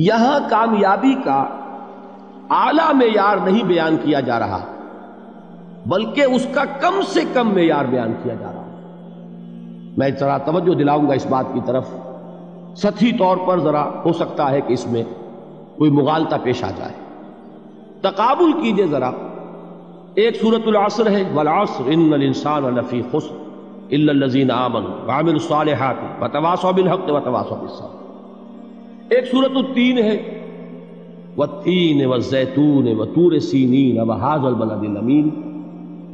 یہاں کامیابی کا اعلی معیار نہیں بیان کیا جا رہا، بلکہ اس کا کم سے کم معیار بیان کیا جا رہا۔ میں ذرا توجہ دلاؤں گا اس بات کی طرف۔ سطحی طور پر ذرا ہو سکتا ہے کہ اس میں کوئی مغالطہ پیش آ جائے۔ تقابل کیجیے ذرا۔ ایک صورت العصر ہے، والعصر ان الانسان لفی خسر الا الذين امنوا وعملوا الصالحات وتواصوا بالحق وتواصوا بالصبر۔ ایک صورت التین ہے. والتین والزیتون وطور سینین وهذا البلد الامین.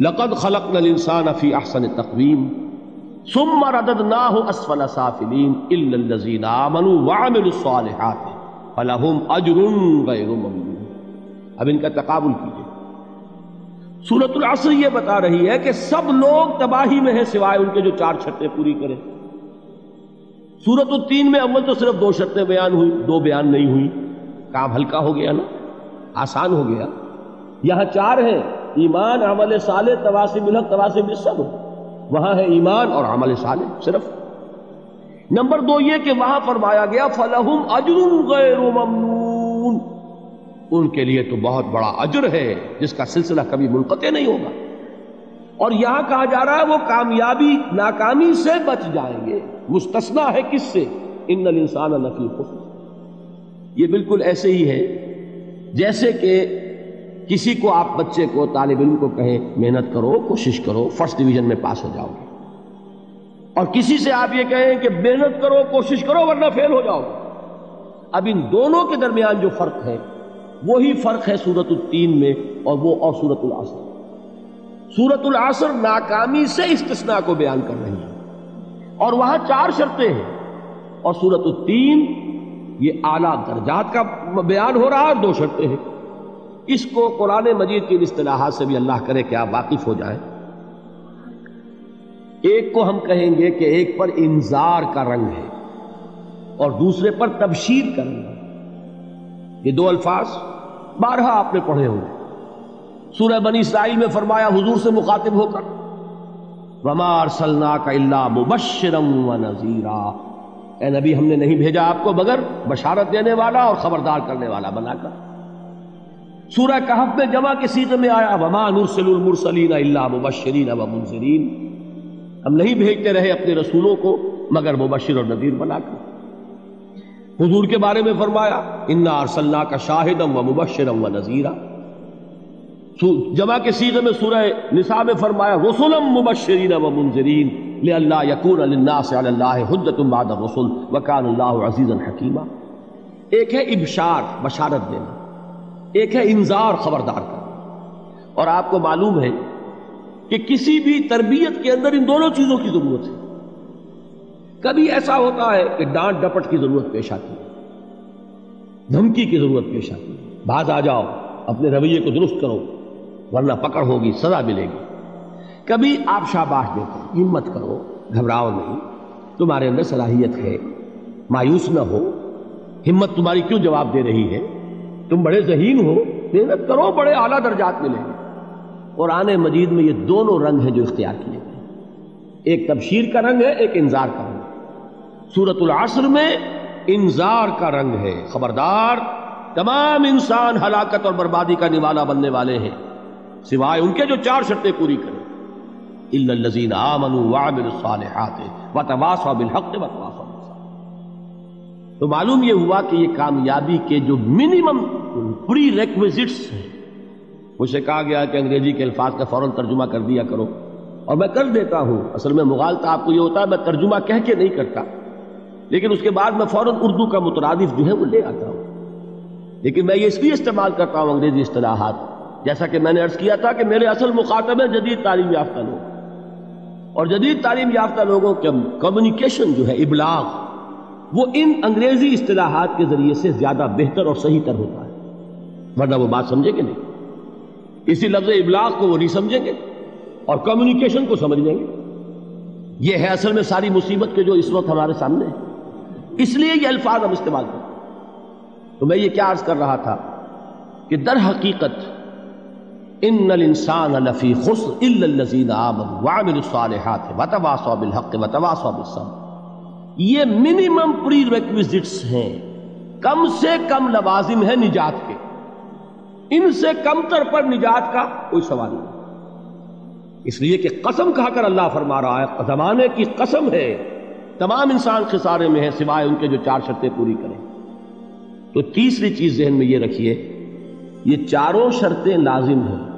لقد خلقنا الانسان في احسن تقویم. ثم رددناه اسفل سافلین الا الذين امنوا وعملوا الصالحات فلهم اجر غیر ممنون. اب ان کا تقابل کیجیے. سورت العصر یہ بتا رہی ہے کہ سب لوگ تباہی میں ہیں سوائے ان کے جو چار چھٹیں پوری کریں. سورت التین میں اول تو صرف دو شرطیں بیان ہوئی، دو بیان نہیں ہوئی۔ کام ہلکا ہو گیا نا، آسان ہو گیا۔ یہاں چار ہیں، ایمان، عمل صالح تواسی ملک تواسی بالصبر وہاں ہے ایمان اور عمل صالح، صرف۔ نمبر دو یہ کہ وہاں فرمایا گیا فلہم اجر غیر ممنون۔ ان کے لیے تو بہت بڑا اجر ہے، جس کا سلسلہ کبھی منقطع نہیں ہوگا۔ اور یہاں کہا جا رہا ہے وہ کامیابی ناکامی سے بچ جائیں گے۔ مستثنا ہے کس سے؟ ان الانسان لفی خسر۔ یہ بالکل ایسے ہی ہے۔ جیسے کہ کسی کو آپ بچے کو، طالب علم کو کہیں، محنت کرو، کوشش کرو، فرسٹ ڈویژن میں پاس ہو جاؤ گے۔ اور کسی سے آپ یہ کہیں کہ محنت کرو، کوشش کرو، ورنہ فیل ہو جاؤ اب ان دونوں کے درمیان جو فرق ہے، وہی فرق ہے سورت التین میں اور وہ اور سورت العصر۔ سورت العصر ناکامی سے استثناء کو بیان کر رہی ہے۔ اور وہاں چار شرطیں ہیں۔ اور سورت التین، یہ اعلیٰ درجات کا بیان ہو رہا ہے دو شرطیں ہیں۔ اس کو قرآن مجید کی اصطلاحات سے بھی اللہ کرے کہ آپ واقف ہو جائیں۔ ایک کو ہم کہیں گے کہ ایک پر انذار کا رنگ ہے اور دوسرے پر تبشیر کا رنگ ہے۔ یہ دو الفاظ بارہا آپ نے پڑھے ہوں گے۔ سورہ بنی اسرائیل میں فرمایا، حضور سے مخاطب ہو کر، وما ارسلناک الا مبشرا ونذیرا اے نبی، ہم نے نہیں بھیجا آپ کو مگر بشارت دینے والا اور خبردار کرنے والا بنا کر۔ سورہ کہف میں جمع کے سیغے میں آیا، وما نرسل المرسلین الا مبشرین ومنذرین ہم نہیں بھیجتے رہے اپنے رسولوں کو مگر مبشر اور نذیر بنا کر۔ حضور کے بارے میں فرمایا انا ارسلنا کا شاہدم و مبشرم و نذیرہ جمع کے سیغے میں سورہ نساء میں فرمایا رسولم مبشرین و منذرین، لئلا یکون للناس علی اللہ حجت بعد الرسل وکان اللہ عزیزا حکیما. ایک ہے ابشار، بشارت دینا۔ ایک ہے انذار، خبردار کرنا۔ اور آپ کو معلوم ہے کہ کسی بھی تربیت کے اندر ان دونوں چیزوں کی ضرورت ہے۔ کبھی ایسا ہوتا ہے کہ ڈانٹ ڈپٹ کی ضرورت پیش آتی ہے۔ دھمکی کی ضرورت پیش آتی ہے۔ باز آ جاؤ، اپنے رویے کو درست کرو۔ ورنہ پکڑ ہوگی، سزا ملے گی۔ کبھی آپ شاباش دیتے ہمت کرو، گھبراؤ نہیں۔ تمہارے اندر صلاحیت ہے، مایوس نہ ہو۔ ہمت تمہاری کیوں جواب دے رہی ہے؟ تم بڑے ذہین ہو، محنت کرو، بڑے اعلیٰ درجات ملیں گے۔ قرآن مجید میں یہ دونوں رنگ ہیں جو اختیار کیے گئے۔ ایک تبشیر کا رنگ ہے، ایک انذار کا رنگ ہے۔ سورت العصر میں انذار کا رنگ ہے۔ خبردار، تمام انسان ہلاکت اور بربادی کا نوالا بننے والے ہیں۔ سوائے ان کے جو چار شرطیں پوری کریں۔ الا الذين امنوا وعملوا الصالحات وتواصوا بالحق وتواصوا بالصبر۔ تو معلوم یہ ہوا کہ یہ کامیابی کے جو منیمم پری ریکویزٹس ہیں مجھ کہا گیا کہ انگریزی کے الفاظ کا فوراً ترجمہ کر دیا کرو۔ اور میں کر دیتا ہوں۔ اصل میں مغالطہ آپ کو یہ ہوتا ہے میں ترجمہ کہہ کے نہیں کرتا۔ لیکن اس کے بعد میں فوراً اردو کا مترادف جو ہے وہ لے آتا ہوں۔ لیکن میں یہ اس لیے استعمال کرتا ہوں، انگریزی اصطلاحات۔ جیسا کہ میں نے عرض کیا تھا کہ میرے اصل مخاطب ہیں جدید تعلیم یافتہ لوگ۔ اور جدید تعلیم یافتہ لوگوں کے کمیونیکیشن جو ہے، ابلاغ، وہ ان انگریزی اصطلاحات کے ذریعے سے زیادہ بہتر اور صحیح تر ہوتا ہے۔ ورنہ وہ بات سمجھیں گے نہیں۔ اسی لفظ ابلاغ کو وہ نہیں سمجھیں گے اور کمیونیکیشن کو سمجھ لیں گے۔ یہ ہے اصل میں ساری مصیبت کے جو اس وقت ہمارے سامنے ہے اس لیے یہ الفاظ ہم استعمال کرتے ہیں۔ تو میں یہ کیا عرض کر رہا تھا کہ در حقیقت ان الانسان لفی خسر الا الذين امنوا وعملوا الصالحات وتواصوا بالحق وتواصوا بالصبر یہ منیمم پری ریکویزٹس ہیں۔ کم سے کم لوازم ہے نجات کے۔ ان سے کم تر پر نجات کا کوئی سوال نہیں۔ اس لیے کہ قسم کہا کر اللہ فرما رہا ہے، زمانے کی قسم ہے۔ تمام انسان خسارے میں ہیں سوائے ان کے جو چار شرطیں پوری کریں۔ تو تیسری چیز ذہن میں یہ رکھیے، یہ چاروں شرطیں لازم ہیں۔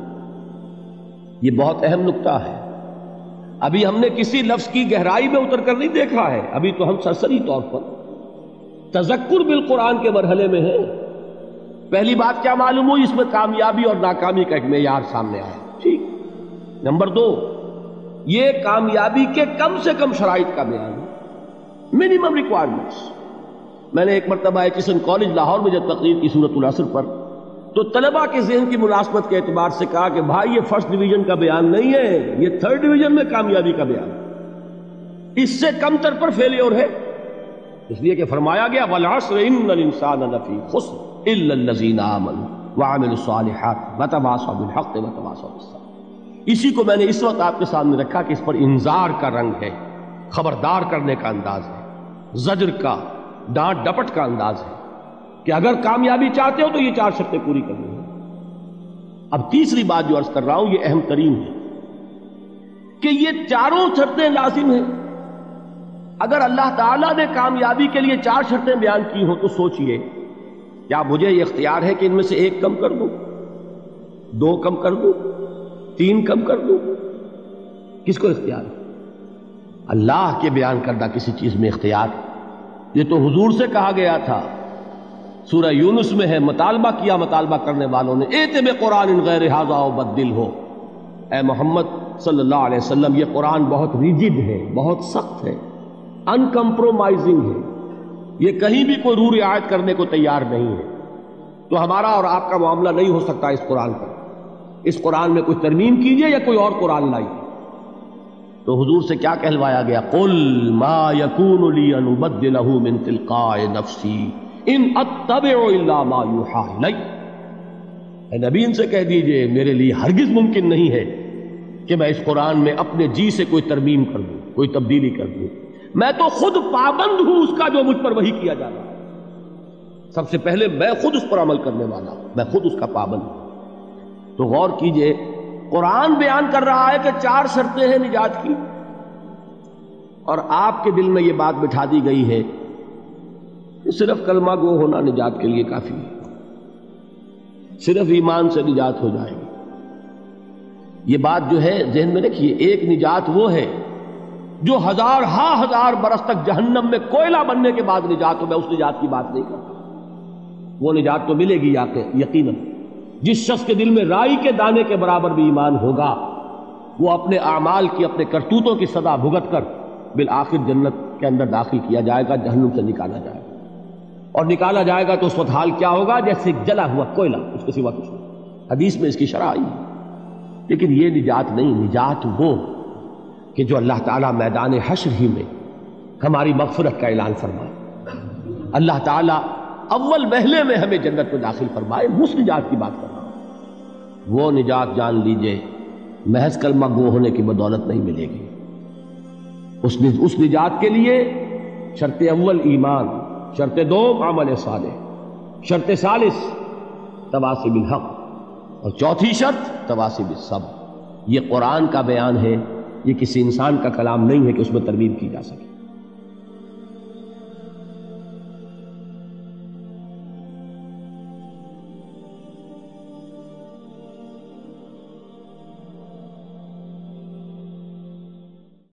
یہ بہت اہم نقطہ ہے۔ ابھی ہم نے کسی لفظ کی گہرائی میں اتر کر نہیں دیکھا ہے۔ ابھی تو ہم سرسری طور پر تذکر بالقرآن کے مرحلے میں ہیں۔ پہلی بات کیا معلوم ہوئی؟ اس میں کامیابی اور ناکامی کا ایک معیار سامنے آیا۔ ٹھیک۔ نمبر دو، یہ کامیابی کے کم سے کم شرائط کا بیان ہے۔ منیمم ریکوائرمنٹس میں نے ایک مرتبہ ایچسن کالج لاہور میں جب تقریر کی صورت العصر پر تو طلبہ کے ذہن کی ملازمت کے اعتبار سے کہا کہ بھائی یہ فرسٹ ڈویژن کا بیان نہیں ہے، یہ تھرڈ ڈویژن میں کامیابی کا بیان اس سے کم تر پر فیلیور ہے۔ اس لیے کہ فرمایا گیا، والعصر ان الانسان لفی خسر الا الذين امنوا وعملوا الصالحات وتواصوا بالحق وتواصوا بالصبر۔ اسی کو میں نے اس وقت آپ کے سامنے رکھا کہ اس پر انذار کا رنگ ہے، خبردار کرنے کا انداز ہے، زجر کا، ڈانٹ ڈپٹ کا انداز ہے۔ کہ اگر کامیابی چاہتے ہو تو یہ چار شرطیں پوری کرنی ہیں اب تیسری بات جو عرض کر رہا ہوں، یہ اہم ترین ہے کہ یہ چاروں شرطیں لازم ہیں۔ اگر اللہ تعالیٰ نے کامیابی کے لیے چار شرطیں بیان کی ہوں تو سوچئے، کیا مجھے یہ اختیار ہے کہ ان میں سے ایک کم کر دوں؟ دو کم کر دوں؟ تین کم کر دوں؟ کس کو اختیار ہے؟ اللہ کے بیان کردہ کسی چیز میں اختیار۔ یہ تو حضور سے کہا گیا تھا۔ سورہ یونس میں ہے، مطالبہ کیا، مطالبہ کرنے والوں نے اے قرآن ان غیر حاضہ و بدل ہو۔ اے محمد صلی اللہ علیہ وسلم، یہ قرآن بہت ریجڈ ہے، بہت سخت ہے ان کمپرومائزنگ ہے۔ یہ کہیں بھی کوئی رو رعایت کرنے کو تیار نہیں ہے۔ تو ہمارا اور آپ کا معاملہ نہیں ہو سکتا اس قرآن پر۔ اس قرآن میں کوئی ترمیم کیجیے یا کوئی اور قرآن لائیے۔ تو حضور سے کیا کہلوایا گیا؟ قل ما یکون لی ان من تلقاء نفسی۔ ان اتبع الا ما یوحا الی اے نبی، ان سے کہہ دیجیے، میرے لیے ہرگز ممکن نہیں ہے کہ میں اس قرآن میں اپنے جی سے کوئی ترمیم کر دوں، کوئی تبدیلی کر دوں۔ میں تو خود پابند ہوں اس کا جو مجھ پر وہی کیا جا رہا ہے۔ سب سے پہلے میں خود اس پر عمل کرنے والا ہوں، میں خود اس کا پابند ہوں۔ تو غور کیجیے، قرآن بیان کر رہا ہے کہ چار شرطیں ہیں نجات کی۔ اور آپ کے دل میں یہ بات بٹھا دی گئی ہے صرف کلمہ گو ہونا نجات کے لیے کافی ہے۔ صرف ایمان سے نجات ہو جائے گی۔ یہ بات جو ہے ذہن میں رکھیے، ایک نجات وہ ہے جو ہزار ہا ہزار برس تک جہنم میں کوئلہ بننے کے بعد نجات ہو، میں اس نجات کی بات نہیں کرتا۔ وہ نجات تو ملے گی یقیناً۔ جس شخص کے دل میں رائی کے دانے کے برابر بھی ایمان ہوگا، وہ اپنے اعمال کی، اپنے کرتوتوں کی صدا بھگت کر بالآخر جنت کے اندر داخل کیا جائے گا، جہنم سے نکالا جائے گا۔ اور نکالا جائے گا تو اس وقت حال کیا ہوگا؟ جیسے جلا ہوا کوئلہ، اس کے سوا کچھ حدیث میں اس کی شرح آئی۔ لیکن یہ نجات نہیں، نجات وہ کہ جو اللہ تعالیٰ میدان حشر ہی میں ہماری مغفرت کا اعلان فرمائے۔ اللہ تعالیٰ اول محلے میں ہمیں جنت میں داخل فرمائے اس نجات کی بات کر رہا ہوں وہ نجات جان لیجیے، محض کلمہ گو ہونے کی بدولت نہیں ملے گی۔ اس نجات کے لیے شرط اول ایمان۔ شرط دو، عمل صالح. شرط ثالث تواسب الحق اور چوتھی شرط تواسب بالصبر. یہ قرآن کا بیان ہے، یہ کسی انسان کا کلام نہیں ہے کہ اس میں ترمیم کی جا سکے۔